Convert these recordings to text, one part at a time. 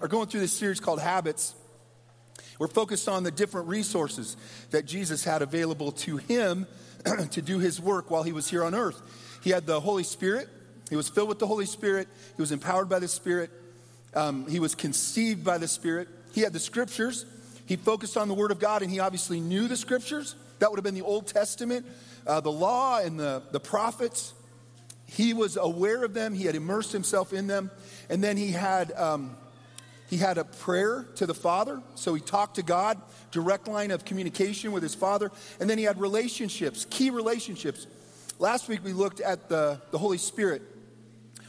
are going through this series called Habits. We're focused on the different resources that Jesus had available to him to do his work while he was here on earth. He had the Holy Spirit, he was filled with the Holy Spirit, he was empowered by the Spirit, um, he was conceived by the Spirit, he had the scriptures, he focused on the Word of God, and he obviously knew the scriptures. That would have been the Old Testament, uh, the law, and the, the prophets. He was aware of them, he had immersed himself in them, and then he had. Um, he had a prayer to the Father, so he talked to God, direct line of communication with his Father. And then he had relationships, key relationships. Last week we looked at the, the Holy Spirit.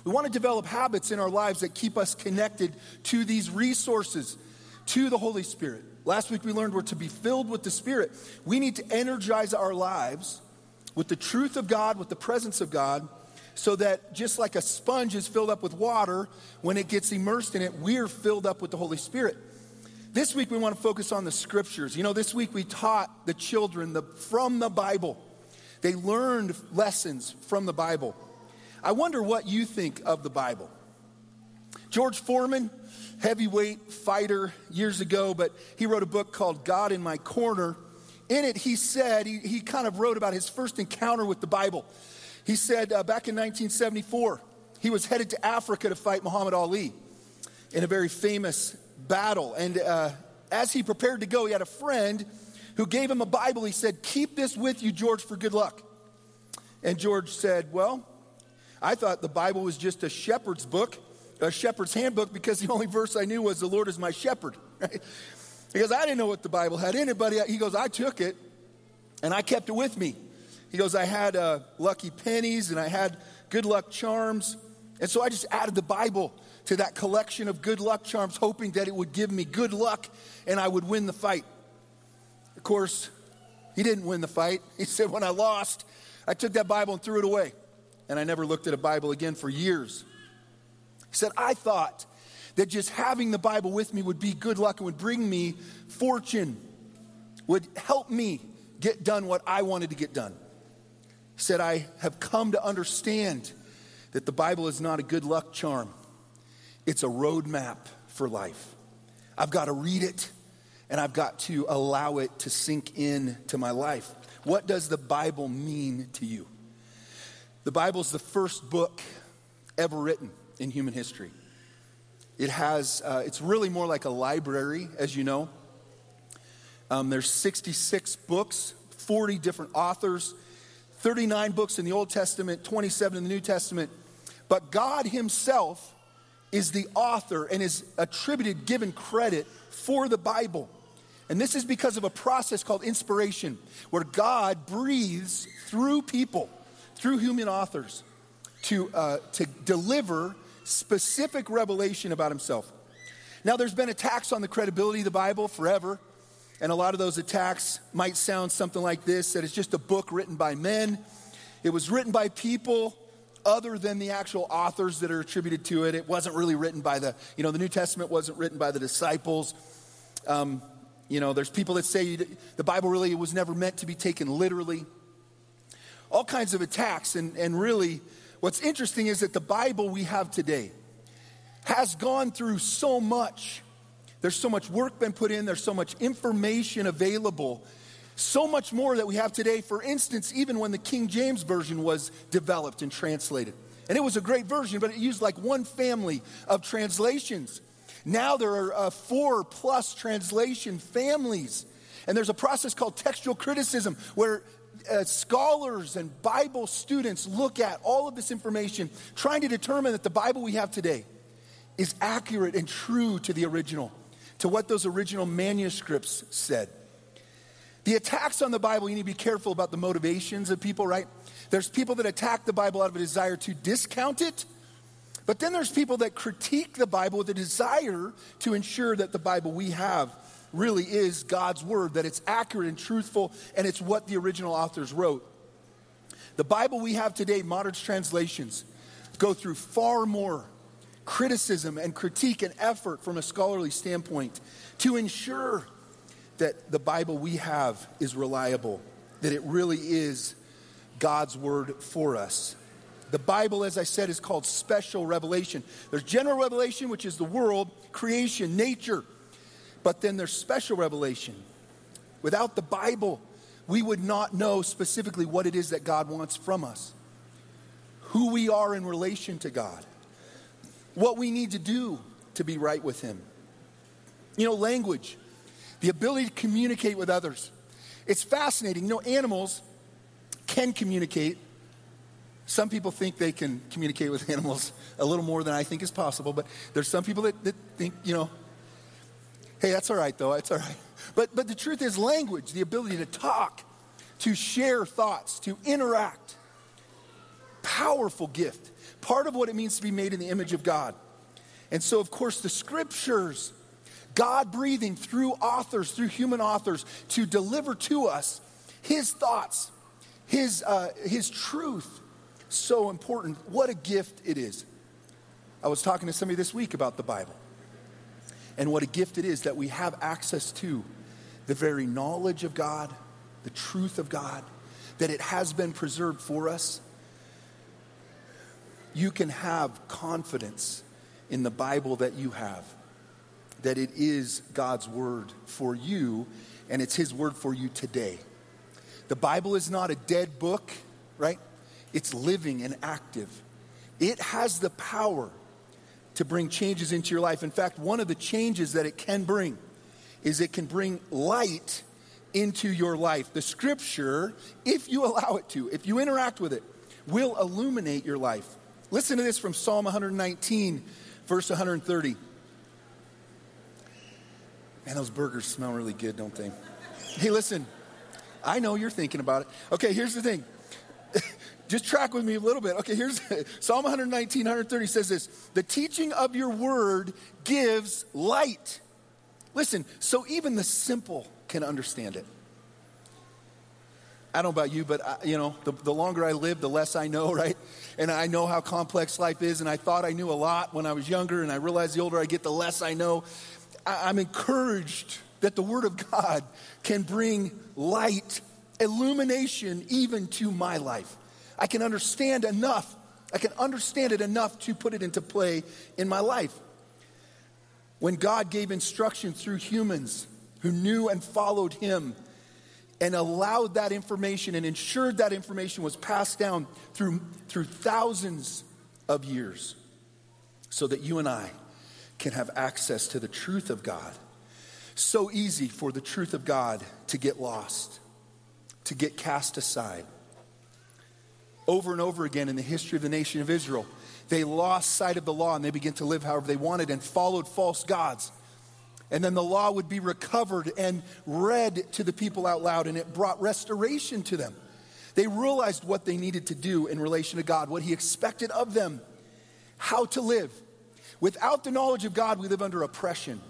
We want to develop habits in our lives that keep us connected to these resources, to the Holy Spirit. Last week we learned we're to be filled with the Spirit. We need to energize our lives with the truth of God, with the presence of God so that just like a sponge is filled up with water, when it gets immersed in it, we're filled up with the Holy Spirit. This week we want to focus on the scriptures. You know, this week we taught the children the, from the Bible. They learned lessons from the Bible. I wonder what you think of the Bible. George Foreman, heavyweight fighter years ago, but he wrote a book called God in My Corner. In it, he said, he, he kind of wrote about his first encounter with the Bible. He said uh, back in 1974, he was headed to Africa to fight Muhammad Ali in a very famous battle. And uh, as he prepared to go, he had a friend who gave him a Bible. He said, Keep this with you, George, for good luck. And George said, Well, I thought the Bible was just a shepherd's book, a shepherd's handbook, because the only verse I knew was, The Lord is my shepherd. Right? Because I didn't know what the Bible had in it, but he goes, I took it and I kept it with me. He goes, I had uh, lucky pennies and I had good luck charms. And so I just added the Bible to that collection of good luck charms, hoping that it would give me good luck and I would win the fight. Of course, he didn't win the fight. He said, When I lost, I took that Bible and threw it away. And I never looked at a Bible again for years. He said, I thought that just having the Bible with me would be good luck and would bring me fortune, would help me get done what I wanted to get done said, I have come to understand that the Bible is not a good luck charm, it's a roadmap for life. I've got to read it and I've got to allow it to sink in to my life. What does the Bible mean to you? The Bible is the first book ever written in human history. It has, uh, it's really more like a library, as you know. Um, there's 66 books, 40 different authors. 39 books in the Old Testament, 27 in the New Testament. But God Himself is the author and is attributed, given credit for the Bible. And this is because of a process called inspiration, where God breathes through people, through human authors, to, uh, to deliver specific revelation about Himself. Now, there's been attacks on the credibility of the Bible forever. And a lot of those attacks might sound something like this that it's just a book written by men. It was written by people other than the actual authors that are attributed to it. It wasn't really written by the, you know, the New Testament wasn't written by the disciples. Um, you know, there's people that say the Bible really was never meant to be taken literally. All kinds of attacks. And, and really, what's interesting is that the Bible we have today has gone through so much there's so much work been put in, there's so much information available, so much more that we have today. For instance, even when the King James Version was developed and translated. And it was a great version, but it used like one family of translations. Now there are uh, four plus translation families. And there's a process called textual criticism where uh, scholars and Bible students look at all of this information, trying to determine that the Bible we have today is accurate and true to the original to what those original manuscripts said. The attacks on the Bible, you need to be careful about the motivations of people, right? There's people that attack the Bible out of a desire to discount it, but then there's people that critique the Bible with a desire to ensure that the Bible we have really is God's word, that it's accurate and truthful, and it's what the original authors wrote. The Bible we have today, modern translations, go through far more criticism and critique and effort from a scholarly standpoint to ensure that the Bible we have is reliable, that it really is God's word for us. The Bible, as I said, is called special revelation. There's general revelation, which is the world, creation, nature. But then there's special revelation. Without the Bible, we would not know specifically what it is that God wants from us, who we are in relation to God, what we need to do to be right with Him. You know, language, the ability to communicate with others. It's fascinating. You know, animals can communicate. Some people think they can communicate with animals a little more than I think is possible, but there's some people that, that think, you know, hey, that's all right, though, that's all right. But, but the truth is, language, the ability to talk, to share thoughts, to interact, powerful gift. Part of what it means to be made in the image of God. And so, of course, the scriptures, God breathing through authors, through human authors, to deliver to us his thoughts, his, uh, his truth. So important. What a gift it is. I was talking to somebody this week about the Bible and what a gift it is that we have access to the very knowledge of God, the truth of God, that it has been preserved for us. You can have confidence in the Bible that you have, that it is God's word for you, and it's His word for you today. The Bible is not a dead book, right? It's living and active. It has the power to bring changes into your life. In fact, one of the changes that it can bring is it can bring light into your life. The scripture, if you allow it to, if you interact with it, will illuminate your life. Listen to this from Psalm 119, verse 130. Man, those burgers smell really good, don't they? Hey, listen, I know you're thinking about it. Okay, here's the thing just track with me a little bit. Okay, here's Psalm 119, 130 says this The teaching of your word gives light. Listen, so even the simple can understand it. I don't know about you, but I, you know, the, the longer I live, the less I know, right? And I know how complex life is, and I thought I knew a lot when I was younger, and I realize the older I get, the less I know. I, I'm encouraged that the Word of God can bring light, illumination, even to my life. I can understand enough. I can understand it enough to put it into play in my life. When God gave instruction through humans who knew and followed Him and allowed that information and ensured that information was passed down through, through thousands of years so that you and I can have access to the truth of God. So easy for the truth of God to get lost, to get cast aside over and over again in the history of the nation of Israel. They lost sight of the law and they began to live however they wanted and followed false gods. And then the law would be recovered and read to the people out loud, and it brought restoration to them. They realized what they needed to do in relation to God, what He expected of them, how to live. Without the knowledge of God, we live under oppression.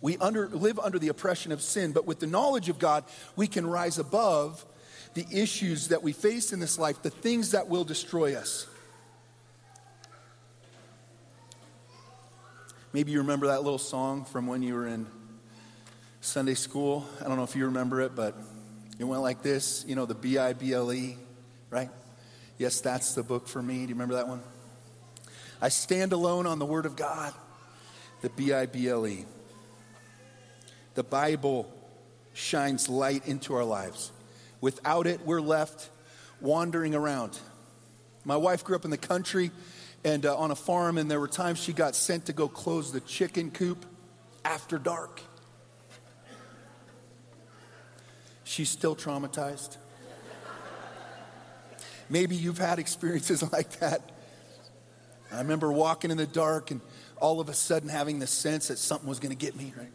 We under, live under the oppression of sin, but with the knowledge of God, we can rise above the issues that we face in this life, the things that will destroy us. Maybe you remember that little song from when you were in Sunday school. I don't know if you remember it, but it went like this you know, the B I B L E, right? Yes, that's the book for me. Do you remember that one? I stand alone on the Word of God, the B I B L E. The Bible shines light into our lives. Without it, we're left wandering around. My wife grew up in the country and uh, on a farm, and there were times she got sent to go close the chicken coop after dark. She's still traumatized. Maybe you've had experiences like that. I remember walking in the dark and all of a sudden having the sense that something was going to get me, right?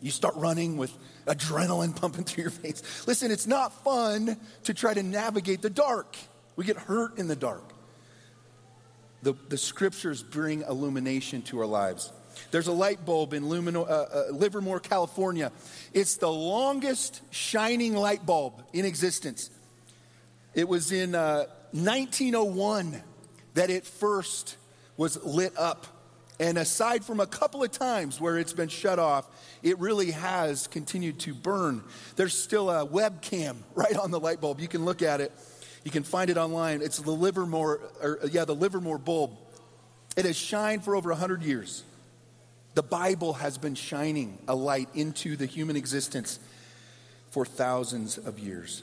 You start running with adrenaline pumping through your veins. Listen, it's not fun to try to navigate the dark. We get hurt in the dark. The, the scriptures bring illumination to our lives. There's a light bulb in Lumino, uh, uh, Livermore, California. It's the longest shining light bulb in existence. It was in uh, 1901 that it first was lit up. And aside from a couple of times where it's been shut off, it really has continued to burn. There's still a webcam right on the light bulb. You can look at it. You can find it online. It's the Livermore, or uh, yeah, the Livermore bulb. It has shined for over 100 years. The Bible has been shining a light into the human existence for thousands of years.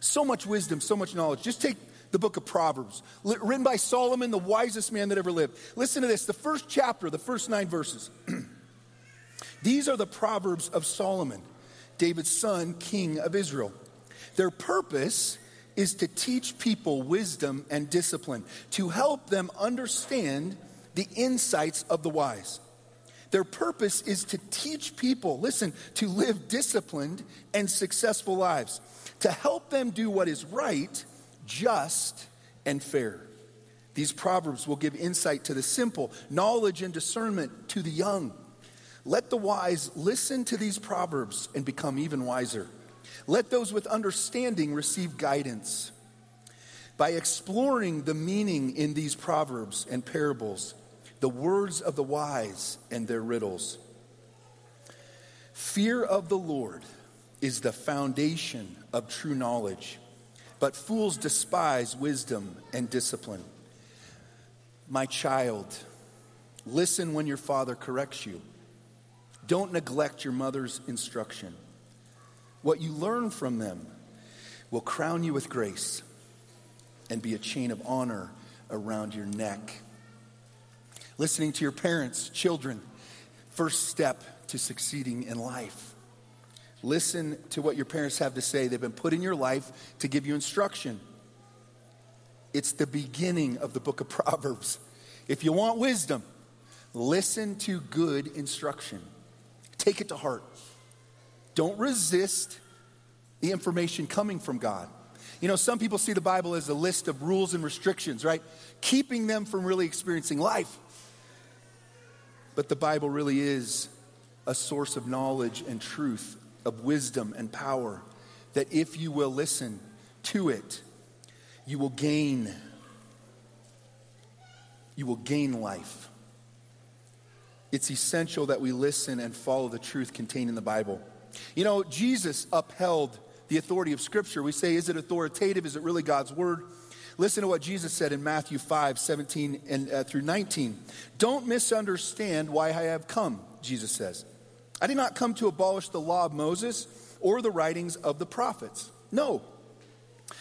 So much wisdom, so much knowledge. Just take the book of Proverbs, written by Solomon, the wisest man that ever lived. Listen to this the first chapter, the first nine verses. These are the Proverbs of Solomon, David's son, king of Israel. Their purpose is to teach people wisdom and discipline, to help them understand the insights of the wise. Their purpose is to teach people, listen, to live disciplined and successful lives, to help them do what is right, just, and fair. These proverbs will give insight to the simple, knowledge and discernment to the young. Let the wise listen to these proverbs and become even wiser. Let those with understanding receive guidance. By exploring the meaning in these proverbs and parables, the words of the wise and their riddles. Fear of the Lord is the foundation of true knowledge, but fools despise wisdom and discipline. My child, listen when your father corrects you. Don't neglect your mother's instruction. What you learn from them will crown you with grace and be a chain of honor around your neck. Listening to your parents, children, first step to succeeding in life. Listen to what your parents have to say. They've been put in your life to give you instruction. It's the beginning of the book of Proverbs. If you want wisdom, listen to good instruction. Take it to heart. Don't resist the information coming from God. You know, some people see the Bible as a list of rules and restrictions, right? Keeping them from really experiencing life. But the Bible really is a source of knowledge and truth, of wisdom and power, that if you will listen to it, you will gain you will gain life. It's essential that we listen and follow the truth contained in the Bible. You know, Jesus upheld the authority of Scripture. We say, is it authoritative? Is it really God's word? Listen to what Jesus said in Matthew 5 17 and, uh, through 19. Don't misunderstand why I have come, Jesus says. I did not come to abolish the law of Moses or the writings of the prophets. No.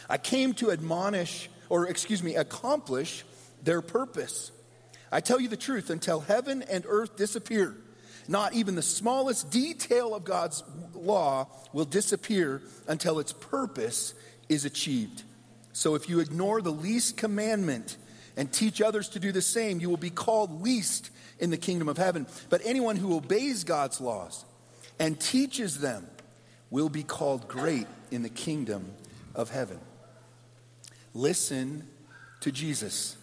I came to admonish, or excuse me, accomplish their purpose. I tell you the truth, until heaven and earth disappear, not even the smallest detail of God's law will disappear until its purpose is achieved. So if you ignore the least commandment and teach others to do the same, you will be called least in the kingdom of heaven. But anyone who obeys God's laws and teaches them will be called great in the kingdom of heaven. Listen to Jesus.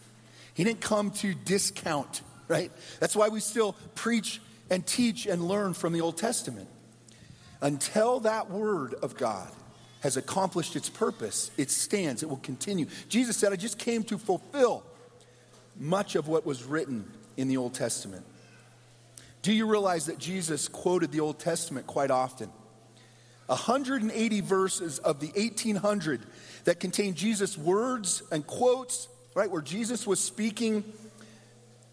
He didn't come to discount, right? That's why we still preach and teach and learn from the Old Testament. Until that word of God has accomplished its purpose, it stands, it will continue. Jesus said, I just came to fulfill much of what was written in the Old Testament. Do you realize that Jesus quoted the Old Testament quite often? 180 verses of the 1800 that contain Jesus' words and quotes, right, where Jesus was speaking.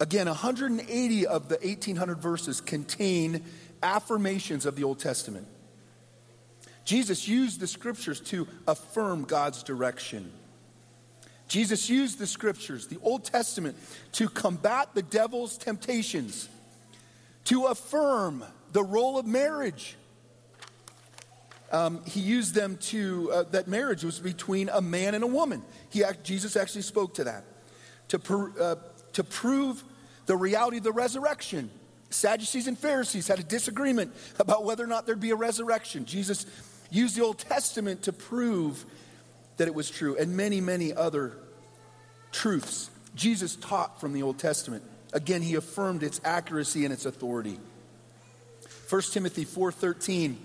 Again, 180 of the 1800 verses contain affirmations of the Old Testament. Jesus used the scriptures to affirm God's direction. Jesus used the scriptures, the Old Testament, to combat the devil's temptations, to affirm the role of marriage. Um, he used them to, uh, that marriage was between a man and a woman. He, Jesus actually spoke to that. To, uh, to prove the reality of the resurrection. Sadducees and Pharisees had a disagreement about whether or not there'd be a resurrection. Jesus used the Old Testament to prove that it was true, and many, many other truths Jesus taught from the Old Testament. Again, he affirmed its accuracy and its authority. 1 Timothy 4:13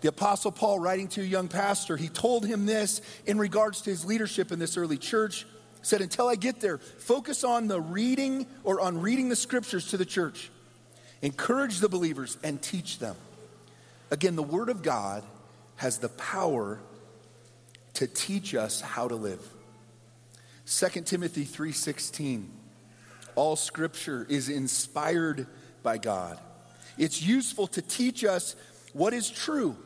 the apostle Paul writing to a young pastor he told him this in regards to his leadership in this early church said until I get there focus on the reading or on reading the scriptures to the church encourage the believers and teach them again the word of God has the power to teach us how to live. 2 Timothy 3:16 All scripture is inspired by God. It's useful to teach us what is true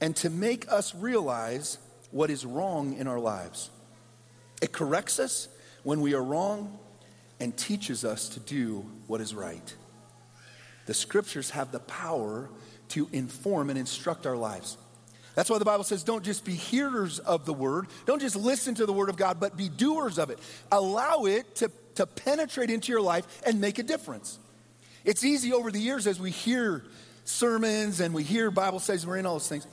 and to make us realize what is wrong in our lives. It corrects us when we are wrong and teaches us to do what is right. The scriptures have the power to inform and instruct our lives. That's why the Bible says don't just be hearers of the word, don't just listen to the word of God, but be doers of it. Allow it to, to penetrate into your life and make a difference. It's easy over the years as we hear sermons and we hear Bible studies, we're in all those things.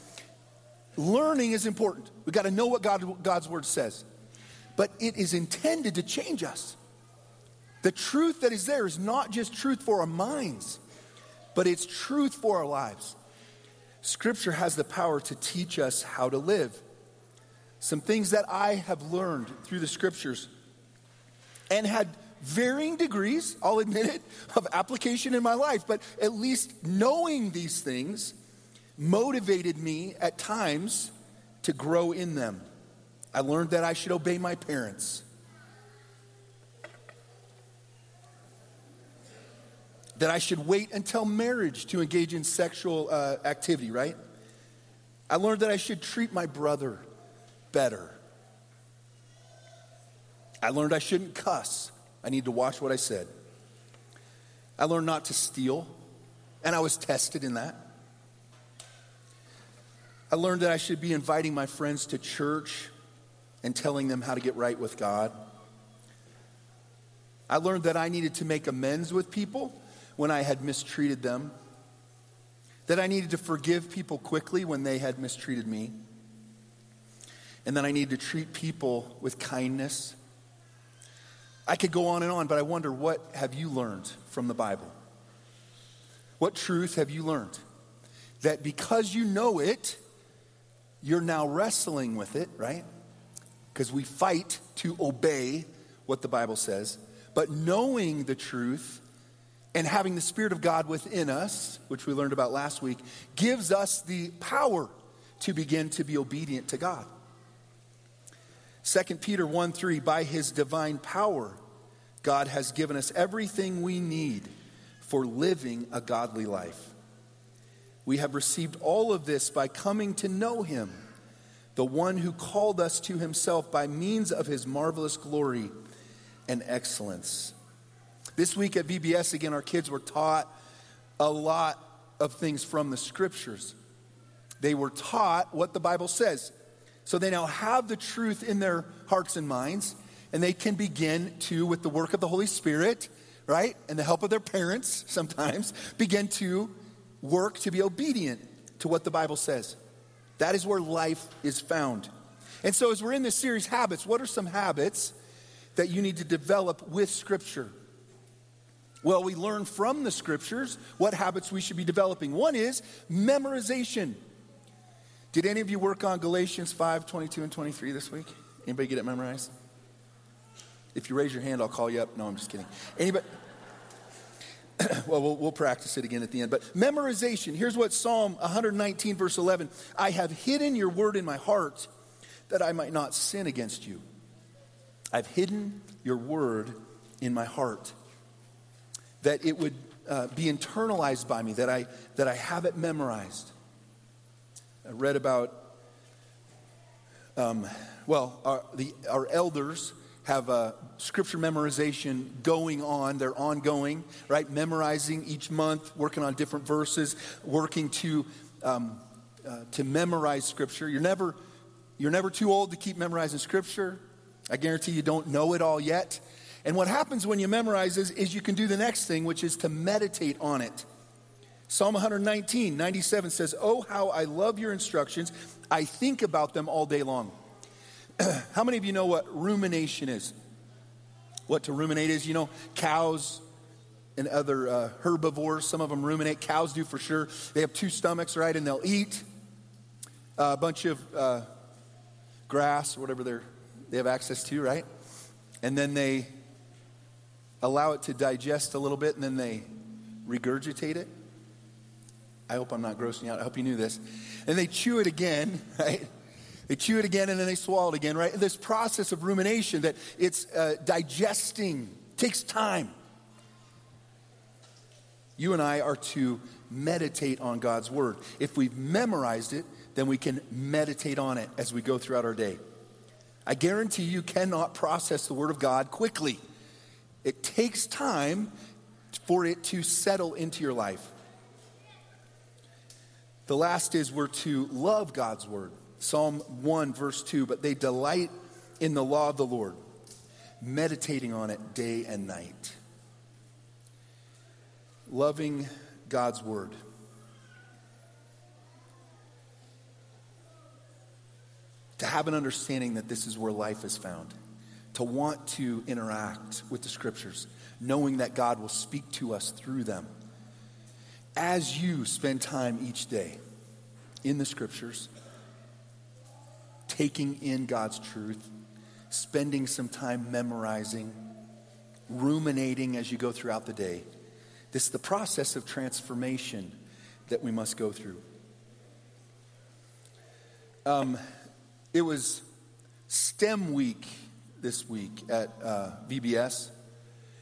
Learning is important. We've got to know what God, God's word says. But it is intended to change us. The truth that is there is not just truth for our minds, but it's truth for our lives. Scripture has the power to teach us how to live. Some things that I have learned through the scriptures and had varying degrees, I'll admit it, of application in my life, but at least knowing these things motivated me at times to grow in them. I learned that I should obey my parents. that I should wait until marriage to engage in sexual uh, activity, right? I learned that I should treat my brother better. I learned I shouldn't cuss. I need to watch what I said. I learned not to steal, and I was tested in that. I learned that I should be inviting my friends to church and telling them how to get right with God. I learned that I needed to make amends with people when I had mistreated them, that I needed to forgive people quickly when they had mistreated me, and that I needed to treat people with kindness. I could go on and on, but I wonder what have you learned from the Bible? What truth have you learned? That because you know it, you're now wrestling with it, right? Because we fight to obey what the Bible says. But knowing the truth and having the Spirit of God within us, which we learned about last week, gives us the power to begin to be obedient to God. 2 Peter 1 3, by his divine power, God has given us everything we need for living a godly life. We have received all of this by coming to know him, the one who called us to himself by means of his marvelous glory and excellence. This week at VBS, again, our kids were taught a lot of things from the scriptures. They were taught what the Bible says. So they now have the truth in their hearts and minds, and they can begin to, with the work of the Holy Spirit, right, and the help of their parents sometimes, begin to work to be obedient to what the Bible says. That is where life is found. And so, as we're in this series, Habits, what are some habits that you need to develop with Scripture? Well, we learn from the scriptures what habits we should be developing. One is memorization. Did any of you work on Galatians 5 22 and 23 this week? Anybody get it memorized? If you raise your hand, I'll call you up. No, I'm just kidding. Anybody? well, well, we'll practice it again at the end. But memorization, here's what Psalm 119, verse 11 I have hidden your word in my heart that I might not sin against you. I've hidden your word in my heart that it would uh, be internalized by me, that I, that I have it memorized. I read about, um, well, our, the, our elders have a scripture memorization going on. They're ongoing, right? Memorizing each month, working on different verses, working to, um, uh, to memorize scripture. You're never, you're never too old to keep memorizing scripture. I guarantee you don't know it all yet. And what happens when you memorize is, is you can do the next thing, which is to meditate on it. Psalm 119, 97 says, Oh, how I love your instructions. I think about them all day long. how many of you know what rumination is? What to ruminate is? You know, cows and other uh, herbivores, some of them ruminate. Cows do for sure. They have two stomachs, right? And they'll eat a bunch of uh, grass or whatever they're, they have access to, right? And then they allow it to digest a little bit, and then they regurgitate it. I hope I'm not grossing out. I hope you knew this. And they chew it again, right? They chew it again and then they swallow it again, right? This process of rumination that it's uh, digesting takes time. You and I are to meditate on God's word. If we've memorized it, then we can meditate on it as we go throughout our day. I guarantee you cannot process the word of God quickly. It takes time for it to settle into your life. The last is we're to love God's word. Psalm 1, verse 2 But they delight in the law of the Lord, meditating on it day and night. Loving God's word. To have an understanding that this is where life is found. To want to interact with the scriptures, knowing that God will speak to us through them. As you spend time each day in the scriptures, taking in God's truth, spending some time memorizing, ruminating as you go throughout the day. This is the process of transformation that we must go through. Um, it was STEM week this week at uh, VBS,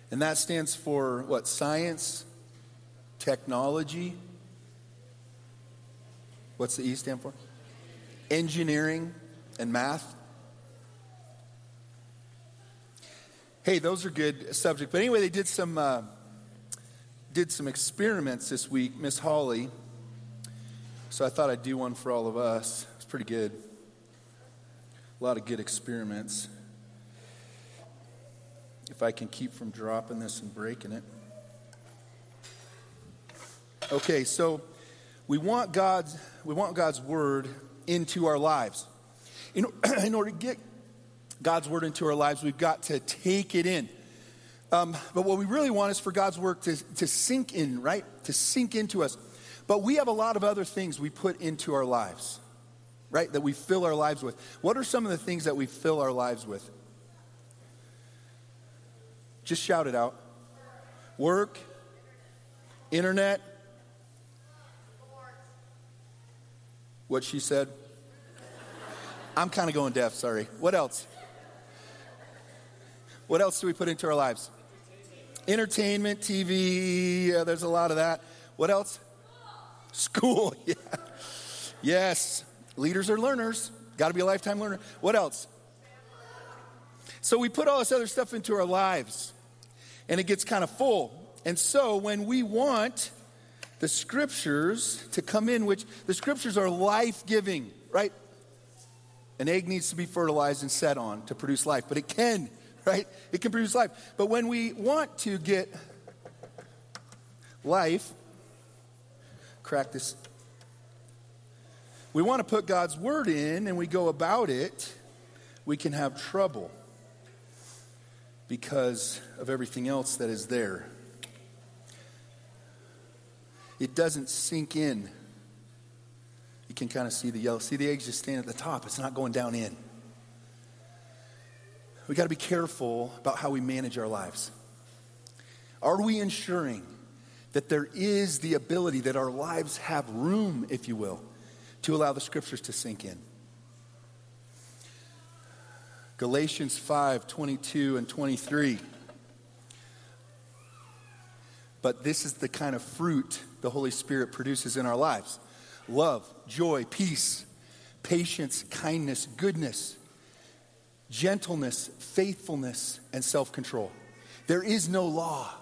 and that stands for what? Science, technology. What's the E stand for? Engineering, and math. Hey, those are good subjects. But anyway, they did some uh, did some experiments this week, Miss Holly. So I thought I'd do one for all of us. It's pretty good. A lot of good experiments. If I can keep from dropping this and breaking it. Okay, so we want God's we want God's word into our lives. In, in order to get God's word into our lives, we've got to take it in. Um, but what we really want is for God's work to, to sink in, right? To sink into us. But we have a lot of other things we put into our lives, right? That we fill our lives with. What are some of the things that we fill our lives with? Just shout it out work, internet, what she said. I'm kind of going deaf, sorry. What else? What else do we put into our lives? Entertainment, TV, yeah, there's a lot of that. What else? School, yeah. Yes, leaders are learners. Got to be a lifetime learner. What else? So we put all this other stuff into our lives, and it gets kind of full. And so when we want the scriptures to come in, which the scriptures are life giving, right? An egg needs to be fertilized and set on to produce life, but it can, right? It can produce life. But when we want to get life, crack this. We want to put God's word in and we go about it, we can have trouble because of everything else that is there. It doesn't sink in can kind of see the yellow. See the eggs just standing at the top. It's not going down in. We got to be careful about how we manage our lives. Are we ensuring that there is the ability that our lives have room, if you will, to allow the scriptures to sink in? Galatians 5 22 and 23. But this is the kind of fruit the Holy Spirit produces in our lives love, joy, peace, patience, kindness, goodness, gentleness, faithfulness, and self control. There is no law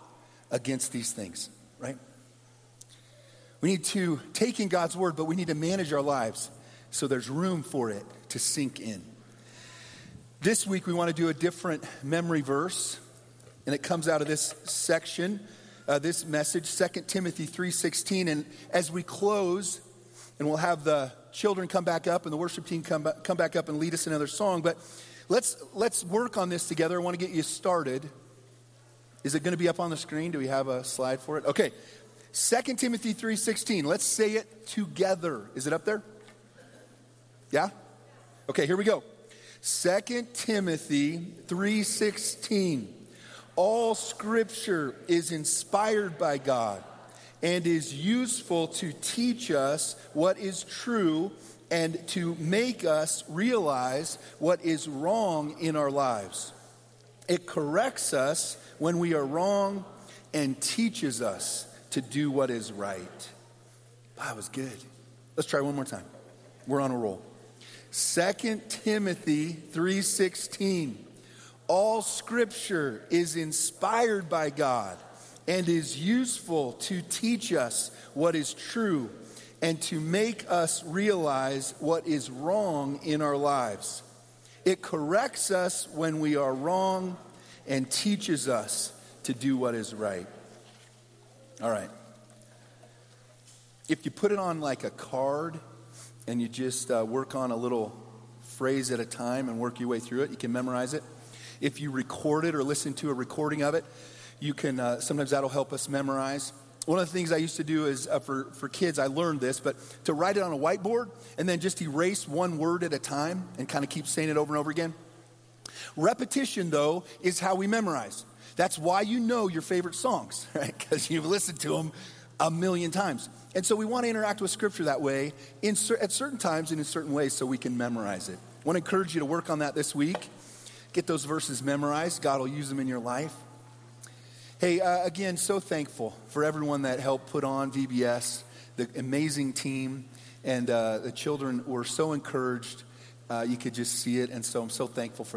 against these things, right? We need to take in God's word, but we need to manage our lives so there's room for it to sink in. This week we want to do a different memory verse, and it comes out of this section, uh, this message, 2 Timothy 3.16. And as we close, and we'll have the children come back up and the worship team come, back, come back up and lead us another song. But let's, let's work on this together. I want to get you started. Is it going to be up on the screen? Do we have a slide for it? Okay. 2 Timothy 3.16. Let's say it together. Is it up there? Yeah? Okay, here we go. 2 Timothy 3.16. All scripture is inspired by God and is useful to teach us what is true and to make us realize what is wrong in our lives. It corrects us when we are wrong and teaches us to do what is right. That was good. Let's try one more time. We're on a roll. 2 Timothy 3:16 All scripture is inspired by God and is useful to teach us what is true and to make us realize what is wrong in our lives. It corrects us when we are wrong and teaches us to do what is right. All right. If you put it on like a card and you just uh, work on a little phrase at a time and work your way through it, you can memorize it. If you record it or listen to a recording of it, you can, uh, sometimes that'll help us memorize. One of the things I used to do is uh, for, for kids, I learned this, but to write it on a whiteboard and then just erase one word at a time and kind of keep saying it over and over again. Repetition, though, is how we memorize. That's why you know your favorite songs, right? Because you've listened to them a million times. And so we want to interact with Scripture that way in, at certain times and in certain ways so we can memorize it. I want to encourage you to work on that this week. Get those verses memorized. God will use them in your life. Hey, uh, again, so thankful for everyone that helped put on VBS, the amazing team, and uh, the children were so encouraged. Uh, you could just see it, and so I'm so thankful for